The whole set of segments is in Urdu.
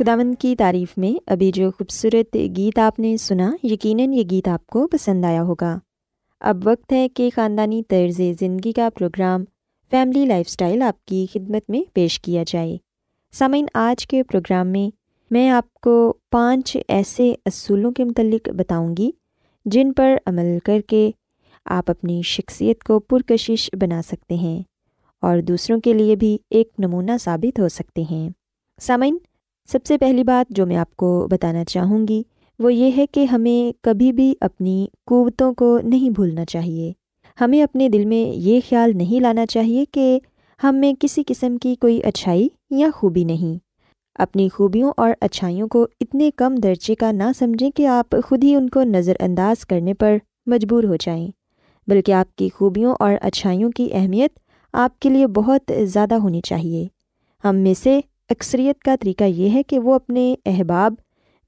خداون کی تعریف میں ابھی جو خوبصورت گیت آپ نے سنا، یقیناً یہ گیت آپ کو پسند آیا ہوگا۔ اب وقت ہے کہ خاندانی طرز زندگی کا پروگرام فیملی لائف اسٹائل آپ کی خدمت میں پیش کیا جائے۔ سامعین، آج کے پروگرام میں میں آپ کو پانچ ایسے اصولوں کے متعلق بتاؤں گی جن پر عمل کر کے آپ اپنی شخصیت کو پرکشش بنا سکتے ہیں اور دوسروں کے لیے بھی ایک نمونہ ثابت ہو سکتے ہیں۔ سامعین سب سے پہلی بات جو میں آپ کو بتانا چاہوں گی وہ یہ ہے کہ ہمیں کبھی بھی اپنی قوتوں کو نہیں بھولنا چاہیے۔ ہمیں اپنے دل میں یہ خیال نہیں لانا چاہیے کہ ہم میں کسی قسم کی کوئی اچھائی یا خوبی نہیں۔ اپنی خوبیوں اور اچھائیوں کو اتنے کم درجے کا نہ سمجھیں کہ آپ خود ہی ان کو نظر انداز کرنے پر مجبور ہو جائیں۔ بلکہ آپ کی خوبیوں اور اچھائیوں کی اہمیت آپ کے لیے بہت زیادہ ہونی چاہیے۔ ہم میں سے اکثریت کا طریقہ یہ ہے کہ وہ اپنے احباب،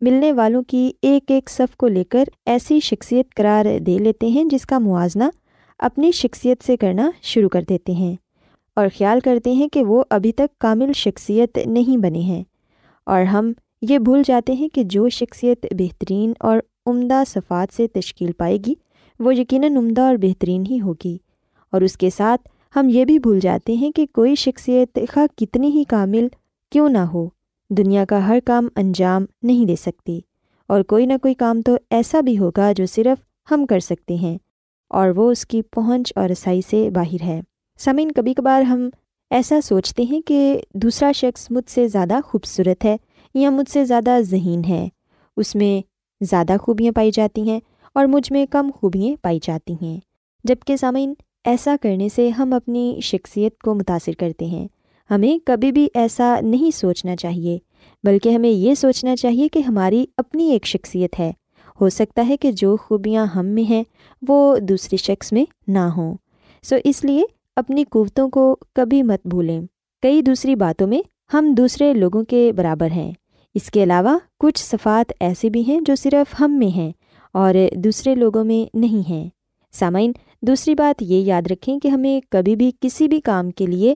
ملنے والوں کی ایک ایک صف کو لے کر ایسی شخصیت قرار دے لیتے ہیں جس کا موازنہ اپنی شخصیت سے کرنا شروع کر دیتے ہیں اور خیال کرتے ہیں کہ وہ ابھی تک کامل شخصیت نہیں بنے ہیں۔ اور ہم یہ بھول جاتے ہیں کہ جو شخصیت بہترین اور عمدہ صفات سے تشکیل پائے گی، وہ یقیناً عمدہ اور بہترین ہی ہوگی۔ اور اس کے ساتھ ہم یہ بھی بھول جاتے ہیں کہ کوئی شخصیت خواہ کتنی ہی کامل کیوں نہ ہو؟ دنیا کا ہر کام انجام نہیں دے سکتی اور کوئی نہ کوئی کام تو ایسا بھی ہوگا جو صرف ہم کر سکتے ہیں، اور وہ اس کی پہنچ اور رسائی سے باہر ہے۔ سمعین کبھی کبھار ہم ایسا سوچتے ہیں کہ دوسرا شخص مجھ سے زیادہ خوبصورت ہے یا مجھ سے زیادہ ذہین ہے۔ اس میں زیادہ خوبیاں پائی جاتی ہیں اور مجھ میں کم خوبیاں پائی جاتی ہیں۔ جبکہ سامعین، ایسا کرنے سے ہم اپنی شخصیت کو متاثر کرتے ہیں۔ ہمیں کبھی بھی ایسا نہیں سوچنا چاہیے، بلکہ ہمیں یہ سوچنا چاہیے کہ ہماری اپنی ایک شخصیت ہے۔ ہو سکتا ہے کہ جو خوبیاں ہم میں ہیں وہ دوسرے شخص میں نہ ہوں۔ سو so اس لیے اپنی قوتوں کو کبھی مت بھولیں۔ کئی دوسری باتوں میں ہم دوسرے لوگوں کے برابر ہیں۔ اس کے علاوہ کچھ صفات ایسے بھی ہیں جو صرف ہم میں ہیں اور دوسرے لوگوں میں نہیں ہیں۔ سامعین، دوسری بات یہ یاد رکھیں کہ ہمیں کبھی بھی کسی بھی کام کے لیے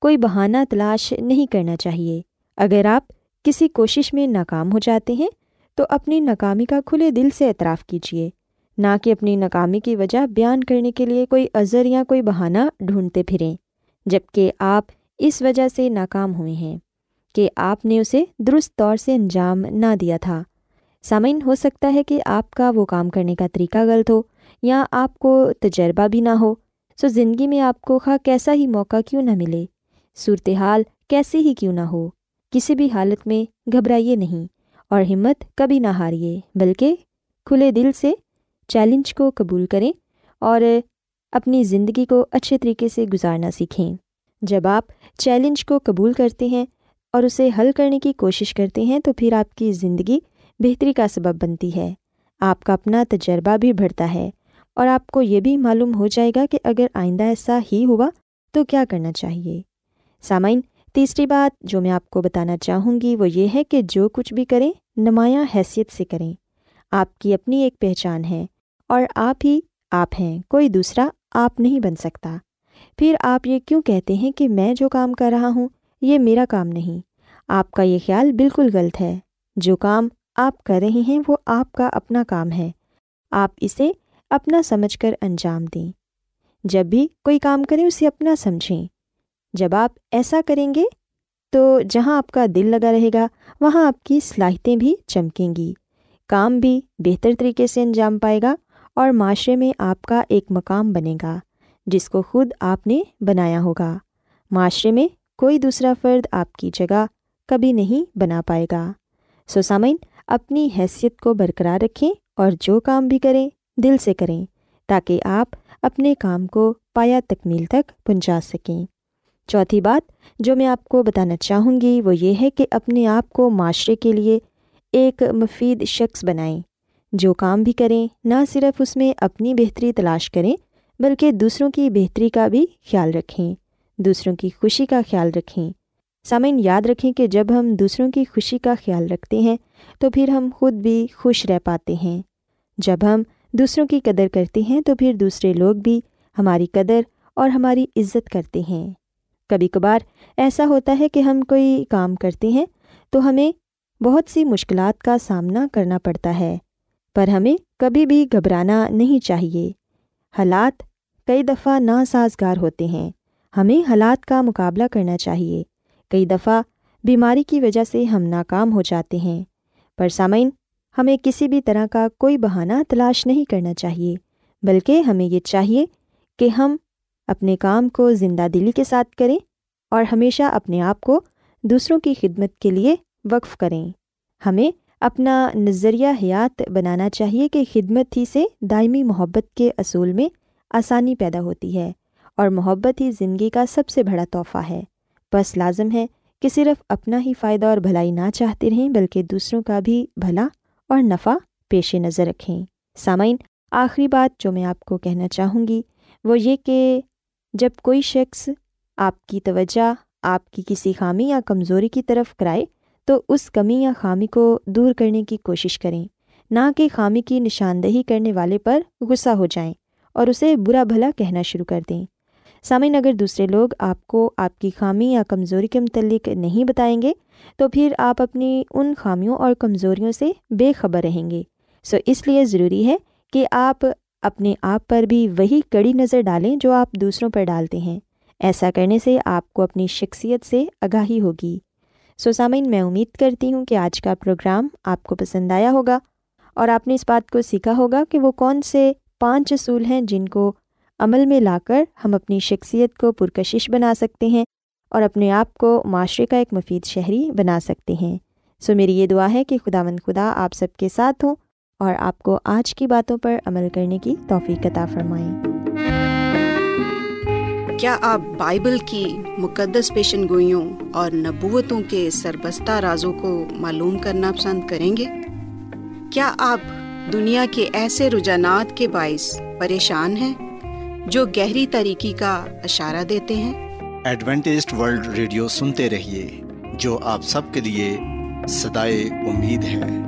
کوئی بہانہ تلاش نہیں کرنا چاہیے۔ اگر آپ کسی کوشش میں ناکام ہو جاتے ہیں، تو اپنی ناکامی کا کھلے دل سے اعتراف کیجیے۔ نہ کہ اپنی ناکامی کی وجہ بیان کرنے کے لیے کوئی عذر یا کوئی بہانہ ڈھونڈتے پھریں جبکہ آپ اس وجہ سے ناکام ہوئے ہیں کہ آپ نے اسے درست طور سے انجام نہ دیا تھا۔ سامعین، ہو سکتا ہے کہ آپ کا وہ کام کرنے کا طریقہ غلط ہو یا آپ کو تجربہ بھی نہ ہو۔ سو زندگی میں آپ کو خواہ کیسا ہی موقع کیوں نہ ملے۔ صورتحال کیسے ہی کیوں نہ ہو، کسی بھی حالت میں گھبرائیے نہیں اور ہمت کبھی نہ ہاریے بلکہ کھلے دل سے چیلنج کو قبول کریں اور اپنی زندگی کو اچھے طریقے سے گزارنا سیکھیں۔ جب آپ چیلنج کو قبول کرتے ہیں اور اسے حل کرنے کی کوشش کرتے ہیں تو پھر آپ کی زندگی بہتری کا سبب بنتی ہے۔ آپ کا اپنا تجربہ بھی بڑھتا ہے اور آپ کو یہ بھی معلوم ہو جائے گا کہ اگر آئندہ ایسا ہی ہوا تو کیا کرنا چاہیے۔ سامعین، تیسری بات جو میں آپ کو بتانا چاہوں گی وہ یہ ہے کہ جو کچھ بھی کریں، نمایاں حیثیت سے کریں۔ آپ کی اپنی ایک پہچان ہے اور آپ ہی آپ ہیں، کوئی دوسرا آپ نہیں بن سکتا۔ پھر آپ یہ کیوں کہتے ہیں کہ میں جو کام کر رہا ہوں، یہ میرا کام نہیں۔ آپ کا یہ خیال بالکل غلط ہے۔ جو کام آپ کر رہے ہیں، وہ آپ کا اپنا کام ہے۔ آپ اسے اپنا سمجھ کر انجام دیں۔ جب بھی کوئی کام کریں، اسے اپنا سمجھیں۔ جب آپ ایسا کریں گے تو جہاں آپ کا دل لگا رہے گا، وہاں آپ کی صلاحیتیں بھی چمکیں گی۔ کام بھی بہتر طریقے سے انجام پائے گا اور معاشرے میں آپ کا ایک مقام بنے گا، جس کو خود آپ نے بنایا ہوگا۔ معاشرے میں کوئی دوسرا فرد آپ کی جگہ کبھی نہیں بنا پائے گا۔ سوسامین اپنی حیثیت کو برقرار رکھیں اور جو کام بھی کریں، دل سے کریں، تاکہ آپ اپنے کام کو پایا تکمیل تک پہنچا سکیں۔ چوتھی بات جو میں آپ کو بتانا چاہوں گی وہ یہ ہے کہ اپنے آپ کو معاشرے کے لیے ایک مفید شخص بنائیں، جو کام بھی کریں، نہ صرف اس میں اپنی بہتری تلاش کریں، بلکہ دوسروں کی بہتری کا بھی خیال رکھیں، دوسروں کی خوشی کا خیال رکھیں۔ سامعین، یاد رکھیں کہ جب ہم دوسروں کی خوشی کا خیال رکھتے ہیں، تو پھر ہم خود بھی خوش رہ پاتے ہیں۔ جب ہم دوسروں کی قدر کرتے ہیں، تو پھر دوسرے لوگ بھی ہماری قدر اور ہماری عزت کرتے ہیں۔ کبھی کبھار ایسا ہوتا ہے کہ ہم کوئی کام کرتے ہیں تو ہمیں بہت سی مشکلات کا سامنا کرنا پڑتا ہے، پر ہمیں کبھی بھی گھبرانا نہیں چاہیے۔ حالات کئی دفعہ ناسازگار ہوتے ہیں، ہمیں حالات کا مقابلہ کرنا چاہیے۔ کئی دفعہ بیماری کی وجہ سے ہم ناکام ہو جاتے ہیں، پر سامعین، ہمیں کسی بھی طرح کا کوئی بہانہ تلاش نہیں کرنا چاہیے، بلکہ ہمیں یہ چاہیے کہ ہم اپنے کام کو زندہ دلی کے ساتھ کریں اور ہمیشہ اپنے آپ کو دوسروں کی خدمت کے لیے وقف کریں۔ ہمیں اپنا نظریہ حیات بنانا چاہیے کہ خدمت ہی سے دائمی محبت کے اصول میں آسانی پیدا ہوتی ہے اور محبت ہی زندگی کا سب سے بڑا تحفہ ہے۔ بس لازم ہے کہ صرف اپنا ہی فائدہ اور بھلائی نہ چاہتے رہیں بلکہ دوسروں کا بھی بھلا اور نفع پیش نظر رکھیں۔ سامعین، آخری بات جو میں آپ کو کہنا چاہوں گی وہ یہ کہ جب کوئی شخص آپ کی توجہ، آپ کی کسی خامی یا کمزوری کی طرف کرائے، تو اس کمی یا خامی کو دور کرنے کی کوشش کریں۔ نہ کہ خامی کی نشاندہی کرنے والے پر غصہ ہو جائیں اور اسے برا بھلا کہنا شروع کر دیں۔ سامعین، اگر دوسرے لوگ آپ کو آپ کی خامی یا کمزوری کے متعلق نہیں بتائیں گے، تو پھر آپ اپنی ان خامیوں اور کمزوریوں سے بے خبر رہیں گے۔ سو اس لیے ضروری ہے کہ آپ اپنے آپ پر بھی وہی کڑی نظر ڈالیں جو آپ دوسروں پر ڈالتے ہیں۔ ایسا کرنے سے آپ کو اپنی شخصیت سے آگاہی ہوگی۔ سو سامعین، میں امید کرتی ہوں کہ آج کا پروگرام آپ کو پسند آیا ہوگا اور آپ نے اس بات کو سیکھا ہوگا کہ وہ کون سے پانچ اصول ہیں جن کو عمل میں لا کر ہم اپنی شخصیت کو پرکشش بنا سکتے ہیں اور اپنے آپ کو معاشرے کا ایک مفید شہری بنا سکتے ہیں۔ سو میری یہ دعا ہے کہ خدا مند خدا آپ سب کے ساتھ ہوں۔ اور آپ کو آج کی باتوں پر عمل کرنے کی توفیق عطا فرمائیں۔ کیا آپ بائبل کی مقدس پیشن گوئیوں اور نبوتوں کے سربستہ رازوں کو معلوم کرنا پسند کریں گے؟ کیا آپ دنیا کے ایسے رجحانات کے باعث پریشان ہیں جو گہری طریقے کا اشارہ دیتے ہیں؟ ایڈوینٹسڈ ورلڈ ریڈیو سنتے رہیے جو آپ سب کے لیے صدائے امید ہے۔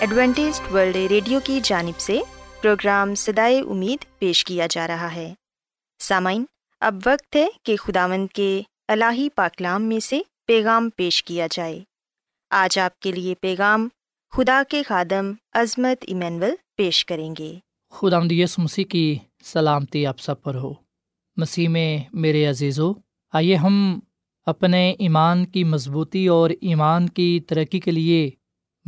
ایڈوینٹیز ورلڈ ریڈیو کی جانب سے پروگرام سدائے امید پیش کیا جا رہا ہے۔ سامعین، اب وقت ہے کہ خداوند کے الہی پاکلام میں سے پیغام پیش کیا جائے۔ آج آپ کے لیے پیغام خدا کے خادم عظمت ایمینول پیش کریں گے۔ خدا یس مسیح کی سلامتی آپ سب پر ہو۔ مسیح میں میرے عزیز ہو آئیے ہم اپنے ایمان کی مضبوطی اور ایمان کی ترقی کے لیے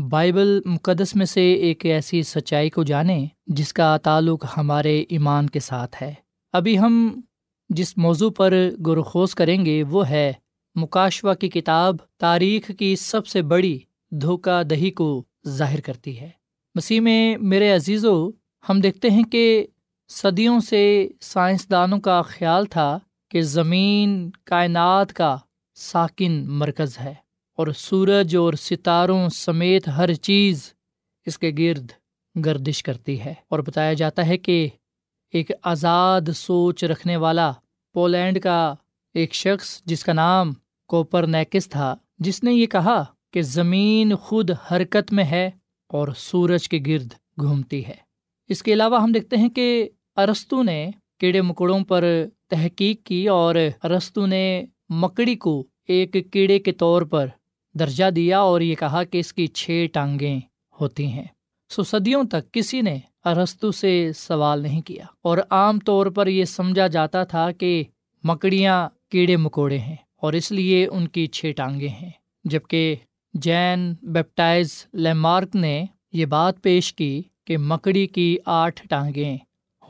بائبل مقدس میں سے ایک ایسی سچائی کو جانیں جس کا تعلق ہمارے ایمان کے ساتھ ہے۔ ابھی ہم جس موضوع پر گرخوز کریں گے وہ ہے مکاشوا کی کتاب تاریخ کی سب سے بڑی دھوکہ دہی کو ظاہر کرتی ہے۔ مسیح میں میرے عزیز و ہم دیکھتے ہیں کہ صدیوں سے سائنسدانوں کا خیال تھا کہ زمین کائنات کا ساکن مرکز ہے۔ اور سورج اور ستاروں سمیت ہر چیز اس کے گرد گردش کرتی ہے۔ اور بتایا جاتا ہے کہ ایک آزاد سوچ رکھنے والا پولینڈ کا ایک شخص جس کا نام کوپر نیکس تھا، جس نے یہ کہا کہ زمین خود حرکت میں ہے اور سورج کے گرد گھومتی ہے۔ اس کے علاوہ ہم دیکھتے ہیں کہ ارستو نے کیڑے مکڑوں پر تحقیق کی اور ارستو نے مکڑی کو ایک کیڑے کے طور پر درجہ دیا اور یہ کہا کہ اس کی چھ ٹانگیں ہوتی ہیں۔ سو صدیوں تک کسی نے ارستو سے سوال نہیں کیا اور عام طور پر یہ سمجھا جاتا تھا کہ مکڑیاں کیڑے مکوڑے ہیں اور اس لیے ان کی چھ ٹانگیں ہیں۔ جبکہ جین بیپٹائز لیمارک نے یہ بات پیش کی کہ مکڑی کی آٹھ ٹانگیں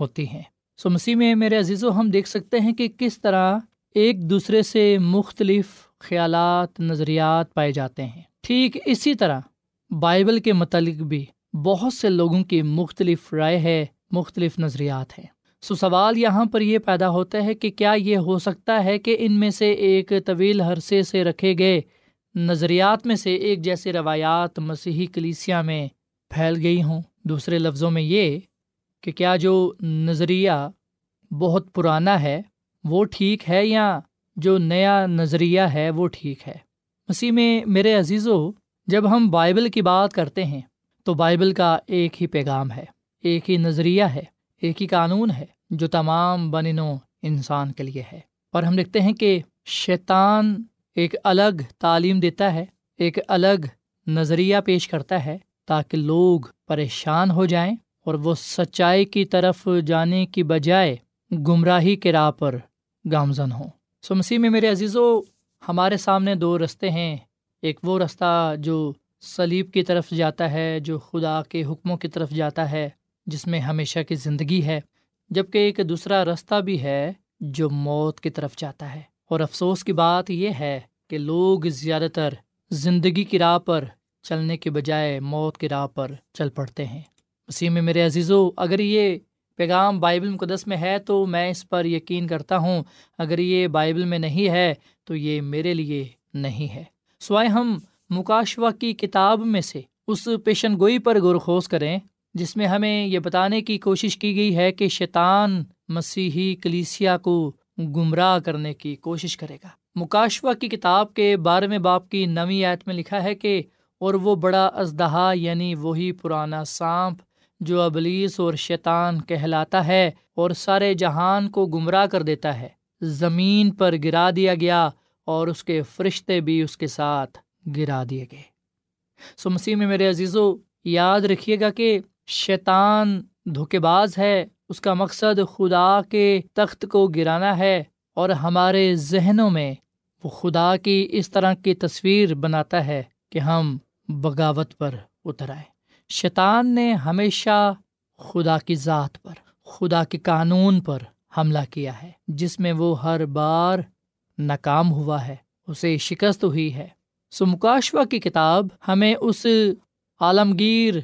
ہوتی ہیں۔ سو مسیح میں میرے عزیز و ہم دیکھ سکتے ہیں کہ کس طرح ایک دوسرے سے مختلف خیالات، نظریات پائے جاتے ہیں۔ ٹھیک اسی طرح بائبل کے متعلق بھی بہت سے لوگوں کی مختلف رائے ہے، مختلف نظریات ہیں۔ سو سوال یہاں پر یہ پیدا ہوتا ہے کہ کیا یہ ہو سکتا ہے کہ ان میں سے ایک طویل عرصے سے رکھے گئے نظریات میں سے ایک جیسے روایات مسیحی کلیسیا میں پھیل گئی ہوں۔ دوسرے لفظوں میں یہ کہ کیا جو نظریہ بہت پرانا ہے وہ ٹھیک ہے یا جو نیا نظریہ ہے وہ ٹھیک ہے؟ مسیح میں میرے عزیز و جب ہم بائبل کی بات کرتے ہیں، تو بائبل کا ایک ہی پیغام ہے، ایک ہی نظریہ ہے، ایک ہی قانون ہے جو تمام بنو انسان کے لیے ہے۔ اور ہم دیکھتے ہیں کہ شیطان ایک الگ تعلیم دیتا ہے، ایک الگ نظریہ پیش کرتا ہے تاکہ لوگ پریشان ہو جائیں اور وہ سچائی کی طرف جانے کی بجائے گمراہی کے راہ پر گامزن ہوں۔ سو مسیح میں میرے عزیز و ہمارے سامنے دو رستے ہیں۔ ایک وہ رستہ جو سلیب کی طرف جاتا ہے، جو خدا کے حکموں کی طرف جاتا ہے، جس میں ہمیشہ کی زندگی ہے جبکہ ایک دوسرا رستہ بھی ہے جو موت کی طرف جاتا ہے۔ اور افسوس کی بات یہ ہے کہ لوگ زیادہ تر زندگی کی راہ پر چلنے کے بجائے موت کی راہ پر چل پڑتے ہیں۔ مسیح میں میرے عزیز و اگر یہ پیغام بائبل مقدس میں ہے تو میں اس پر یقین کرتا ہوں، اگر یہ بائبل میں نہیں ہے تو یہ میرے لیے نہیں ہے۔ سوائے ہم مکاشوا کی کتاب میں سے اس پیشن گوئی پر غور کریں، جس میں ہمیں یہ بتانے کی کوشش کی گئی ہے کہ شیطان مسیحی کلیسیا کو گمراہ کرنے کی کوشش کرے گا۔ مکاشوا کی کتاب کے بارہویں باپ کی نویں آیت میں لکھا ہے کہ اور وہ بڑا ازدہا یعنی وہی پرانا سانپ جو ابلیس اور شیطان کہلاتا ہے اور سارے جہان کو گمراہ کر دیتا ہے۔ زمین پر گرا دیا گیا اور اس کے فرشتے بھی اس کے ساتھ گرا دیے گئے۔ سو مسیح میں میرے عزیز و یاد رکھیے گا کہ شیطان دھوکے باز ہے۔ اس کا مقصد خدا کے تخت کو گرانا ہے اور ہمارے ذہنوں میں وہ خدا کی اس طرح کی تصویر بناتا ہے کہ ہم بغاوت پر اتر آئے۔ شیطان نے ہمیشہ خدا کی ذات پر، خدا کے قانون پر حملہ کیا ہے، جس میں وہ ہر بار ناکام ہوا ہے، اسے شکست ہوئی ہے۔ سو مکاشوا کی کتاب ہمیں اس عالمگیر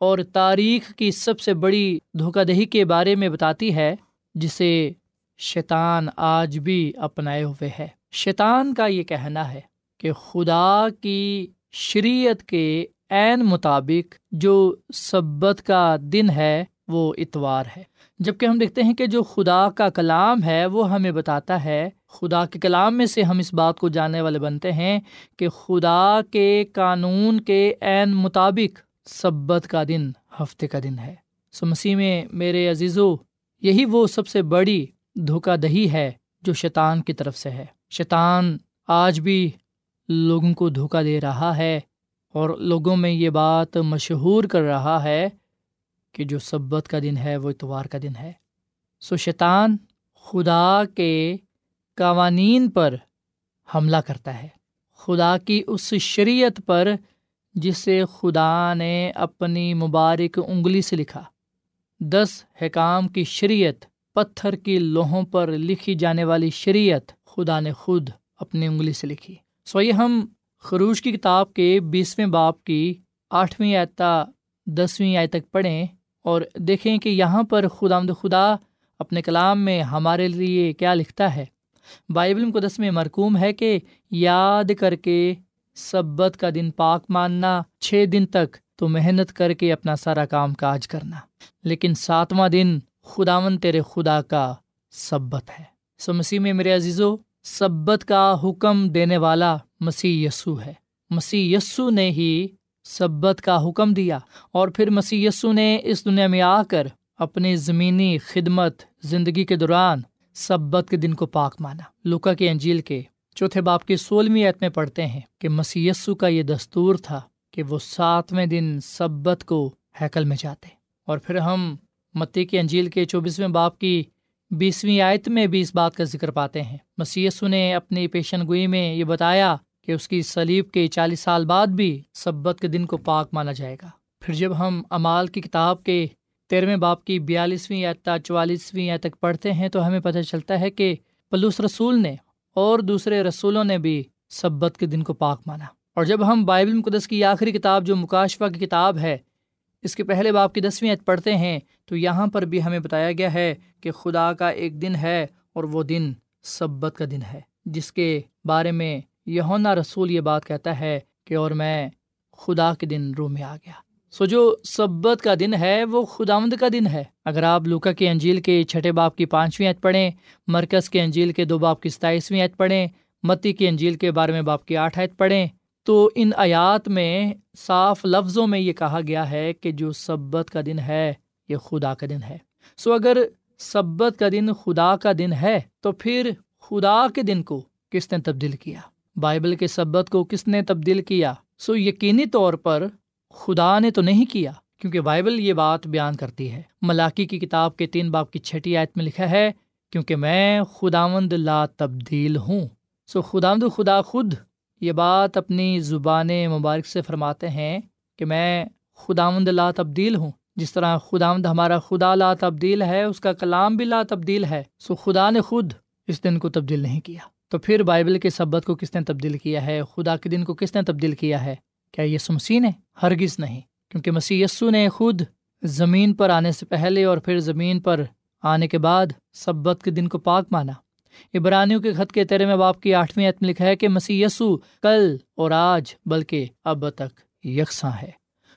اور تاریخ کی سب سے بڑی دھوکہ دہی کے بارے میں بتاتی ہے، جسے شیطان آج بھی اپنائے ہوئے ہے۔ شیطان کا یہ کہنا ہے کہ خدا کی شریعت کے عین مطابق جو سبت کا دن ہے، وہ اتوار ہے۔ جبکہ ہم دیکھتے ہیں کہ جو خدا کا کلام ہے، وہ ہمیں بتاتا ہے، خدا کے کلام میں سے ہم اس بات کو جاننے والے بنتے ہیں کہ خدا کے قانون کے عین مطابق سبت کا دن ہفتے کا دن ہے۔ سو مسیح میں میرے عزیزو، یہی وہ سب سے بڑی دھوکہ دہی ہے جو شیطان کی طرف سے ہے۔ شیطان آج بھی لوگوں کو دھوکہ دے رہا ہے۔ اور لوگوں میں یہ بات مشہور کر رہا ہے کہ جو سبت کا دن ہے وہ اتوار کا دن ہے۔ سو شیطان خدا کے قوانین پر حملہ کرتا ہے۔ خدا کی اس شریعت پر جسے خدا نے اپنی مبارک انگلی سے لکھا۔ دس حکام کی شریعت، پتھر کی لوہوں پر لکھی جانے والی شریعت خدا نے خود اپنی انگلی سے لکھی۔ سو یہ ہم خروش کی کتاب کے بیسویں باپ کی آٹھویں آیتا دسویں آئے تک پڑھیں اور دیکھیں کہ یہاں پر خدا مد خدا اپنے کلام میں ہمارے لیے کیا لکھتا ہے۔ بائبل مقدس میں مرکوم ہے کہ یاد کر کے سبت کا دن پاک ماننا، چھ دن تک تو محنت کر کے اپنا سارا کام کاج کرنا۔ لیکن ساتواں دن خداون تیرے خدا کا سبت ہے۔ سو مسیح میں میرے عزیزو سبت کا حکم دینے والا مسیح یسو ہے۔ مسیح یسو نے ہی سبت کا حکم دیا اور پھر مسی یسو نے اس دنیا میں آ کر اپنی زمینی خدمت زندگی کے دوران سبت کے دن کو پاک مانا۔ لوکا کے انجیل کے چوتھے باپ کی سولہویں عت میں پڑھتے ہیں کہ مسی یسو کا یہ دستور تھا کہ وہ ساتویں دن سبت کو ہیکل میں جاتے۔ اور پھر ہم متی کے انجیل کے چوبیسویں باپ کی بیسویں آیت میں بھی اس بات کا ذکر پاتے ہیں۔ مسیسو نے اپنی پیشن گوئی میں یہ بتایا کہ اس کی سلیب کے چالیس سال بعد بھی سبت کے دن کو پاک مانا جائے گا۔ پھر جب ہم امال کی کتاب کے تیرہویں باپ کی بیالیسویں یا چوالیسویں یا تک پڑھتے ہیں تو ہمیں پتہ چلتا ہے کہ پلوس رسول نے اور دوسرے رسولوں نے بھی سبت کے دن کو پاک مانا۔ اور جب ہم بائبل مقدس کی آخری کتاب جو مکاشفہ کی کتاب ہے اس کے پہلے باپ کی دسویں عت پڑھتے ہیں، تو یہاں پر بھی ہمیں بتایا گیا ہے کہ خدا کا ایک دن ہے اور وہ دن سبت کا دن ہے، جس کے بارے میں یہونا رسول یہ بات کہتا ہے کہ اور میں خدا کے دن روح میں آ گیا۔ سو جو سبت کا دن ہے، وہ خداوند کا دن ہے۔ اگر آپ لوکا کے انجیل کے چھٹے باپ کی پانچویں عت پڑھیں، مرکز کے انجیل کے دو باپ کی ستائیسویں عت پڑھیں، متی کے انجیل کے بارے میں باپ کی آٹھ عت پڑھیں تو ان آیات میں صاف لفظوں میں یہ کہا گیا ہے کہ جو سبت کا دن ہے، یہ خدا کا دن ہے۔ سو اگر سبت کا دن خدا کا دن ہے، تو پھر خدا کے دن کو کس نے تبدیل کیا؟ بائبل کے سبت کو کس نے تبدیل کیا؟ سو یقینی طور پر خدا نے تو نہیں کیا، کیونکہ بائبل یہ بات بیان کرتی ہے۔ ملاقی کی کتاب کے تین باپ کی چھٹی آیت میں لکھا ہے، کیونکہ میں خداوند لا تبدیل ہوں۔ سو خداوند خدا خود یہ بات اپنی زبان مبارک سے فرماتے ہیں کہ میں خداوند لا تبدیل ہوں۔ جس طرح خداوند ہمارا خدا لا تبدیل ہے، اس کا کلام بھی لا تبدیل ہے۔ سو خدا نے خود اس دن کو تبدیل نہیں کیا۔ تو پھر بائبل کے سبت کو کس نے تبدیل کیا ہے؟ خدا کے دن کو کس نے تبدیل کیا ہے؟ کیا یسو مسیح نے؟ ہرگز نہیں۔ کیونکہ مسیح یسو نے خود زمین پر آنے سے پہلے اور پھر زمین پر آنے کے بعد سبت کے دن کو پاک مانا۔ ابرانیوں کے خط کے تیرے میں باپ کی آٹھویں عتم لکھا ہے کہ مسیح یسو کل اور آج، بلکہ اب تک یکساں ہے۔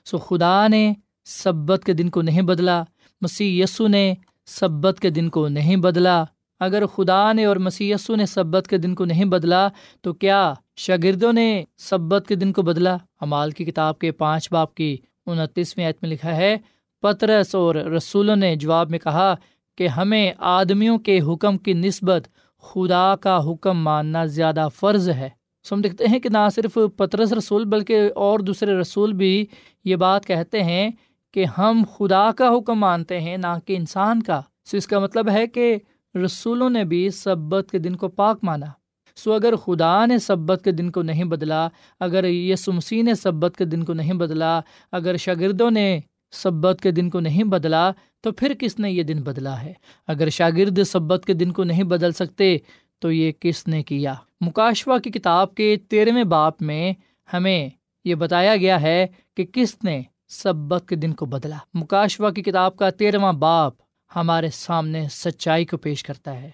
سو خدا نے سبت کے دن کو نہیں بدلا، مسیح یسو نے سبت کے دن کو نہیں بدلا۔ اگر خدا نے اور مسی نے سبت کے دن کو نہیں بدلا، تو کیا شاگردوں نے سبت کے دن کو بدلا؟ امال کی کتاب کے پانچ باپ کی انتیسویں عت میں لکھا ہے، پترس اور رسولوں نے جواب میں کہا کہ ہمیں آدمیوں کے حکم کی نسبت خدا کا حکم ماننا زیادہ فرض ہے۔ سو ہم دیکھتے ہیں کہ نہ صرف پترس رسول بلکہ اور دوسرے رسول بھی یہ بات کہتے ہیں کہ ہم خدا کا حکم مانتے ہیں، نہ کہ انسان کا۔ سو اس کا مطلب ہے کہ رسولوں نے بھی سبت کے دن کو پاک مانا۔ سو اگر خدا نے سبت کے دن کو نہیں بدلا، اگر یسو مسیح نے سبت کے دن کو نہیں بدلا، اگر شاگردوں نے سبت کے دن کو نہیں بدلا تو پھر کس نے یہ دن بدلا ہے؟ اگر شاگرد سبت کے دن کو نہیں بدل سکتے تو یہ کس نے کیا؟ مکاشوا کی کتاب کے تیرہویں باپ میں ہمیں یہ بتایا گیا ہے کہ کس نے سبت کے دن کو بدلا۔ مکاشوا کی کتاب کا تیرواں باپ ہمارے سامنے سچائی کو پیش کرتا ہے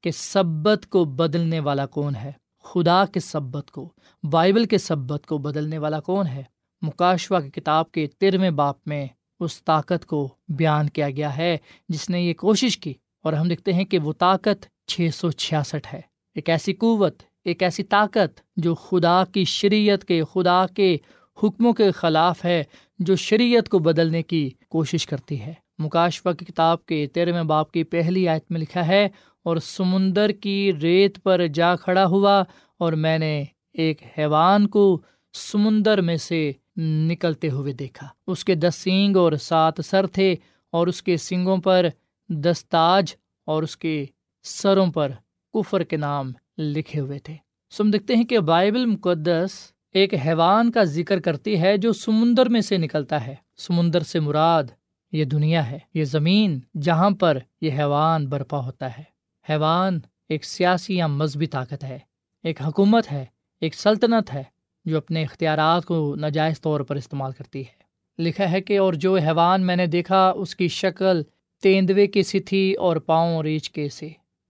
کہ سبت کو بدلنے والا کون ہے؟ خدا کے سبت کو، بائبل کے سبت کو بدلنے والا کون ہے؟ مکاشوا کی کتاب کے تیرہویں باپ میں اس طاقت کو بیان کیا گیا ہے، جس نے یہ کوشش کی۔ اور ہم دیکھتے ہیں کہ وہ طاقت چھ سو چھیاسٹھ ہے۔ ایک ایسی قوت، ایک ایسی طاقت جو خدا کی شریعت کے، خدا کے حکموں کے خلاف ہے، جو شریعت کو بدلنے کی کوشش کرتی ہے۔ مکاشفہ کی کتاب کے تیرہویں باپ کی پہلی آیت میں لکھا ہے، اور سمندر کی ریت پر جا کھڑا ہوا، اور میں نے ایک حیوان کو سمندر میں سے نکلتے ہوئے دیکھا۔ اس کے دس سینگ اور سات سر تھے اور اس کے سنگوں پر دستاج اور اس کے سروں پر کفر کے نام لکھے ہوئے تھے۔ سم دیکھتے ہیں کہ بائبل مقدس ایک حیوان کا ذکر کرتی ہے جو سمندر میں سے نکلتا ہے۔ سمندر سے مراد یہ دنیا ہے، یہ زمین جہاں پر یہ حیوان برپا ہوتا ہے۔ حیوان ایک سیاسی یا مذہبی طاقت ہے، ایک حکومت ہے، ایک سلطنت ہے۔ جو اپنے اختیارات کو ناجائز طور پر استعمال کرتی ہے۔ لکھا ہے کہ اور جو حیوان میں نے دیکھا، اس کی شکل تیندوے کی سی تھی اور پاؤں ریچھ کے سے۔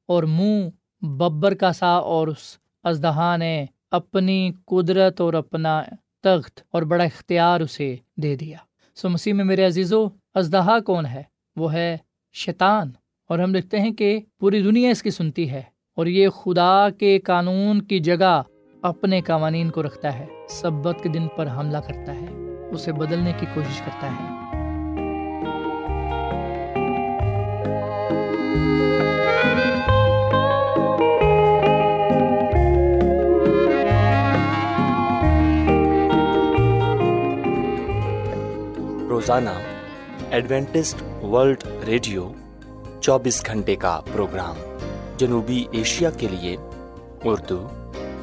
اور منہ ببر کا سا اور اس ازدہا نے اپنی قدرت اور اپنا تخت اور بڑا اختیار اسے دے دیا۔ سو مسیح میں میرے عزیز و ازدہا کون ہے؟ وہ ہے شیطان۔ اور ہم دیکھتے ہیں کہ پوری دنیا اس کی سنتی ہے۔ اور یہ خدا کے قانون کی جگہ اپنے قوانین کو رکھتا ہے، سبت کے دن پر حملہ کرتا ہے، اسے بدلنے کی کوشش کرتا ہے۔ روزانہ ایڈوینٹسٹ ورلڈ ریڈیو چوبیس گھنٹے کا پروگرام جنوبی ایشیا کے لیے اردو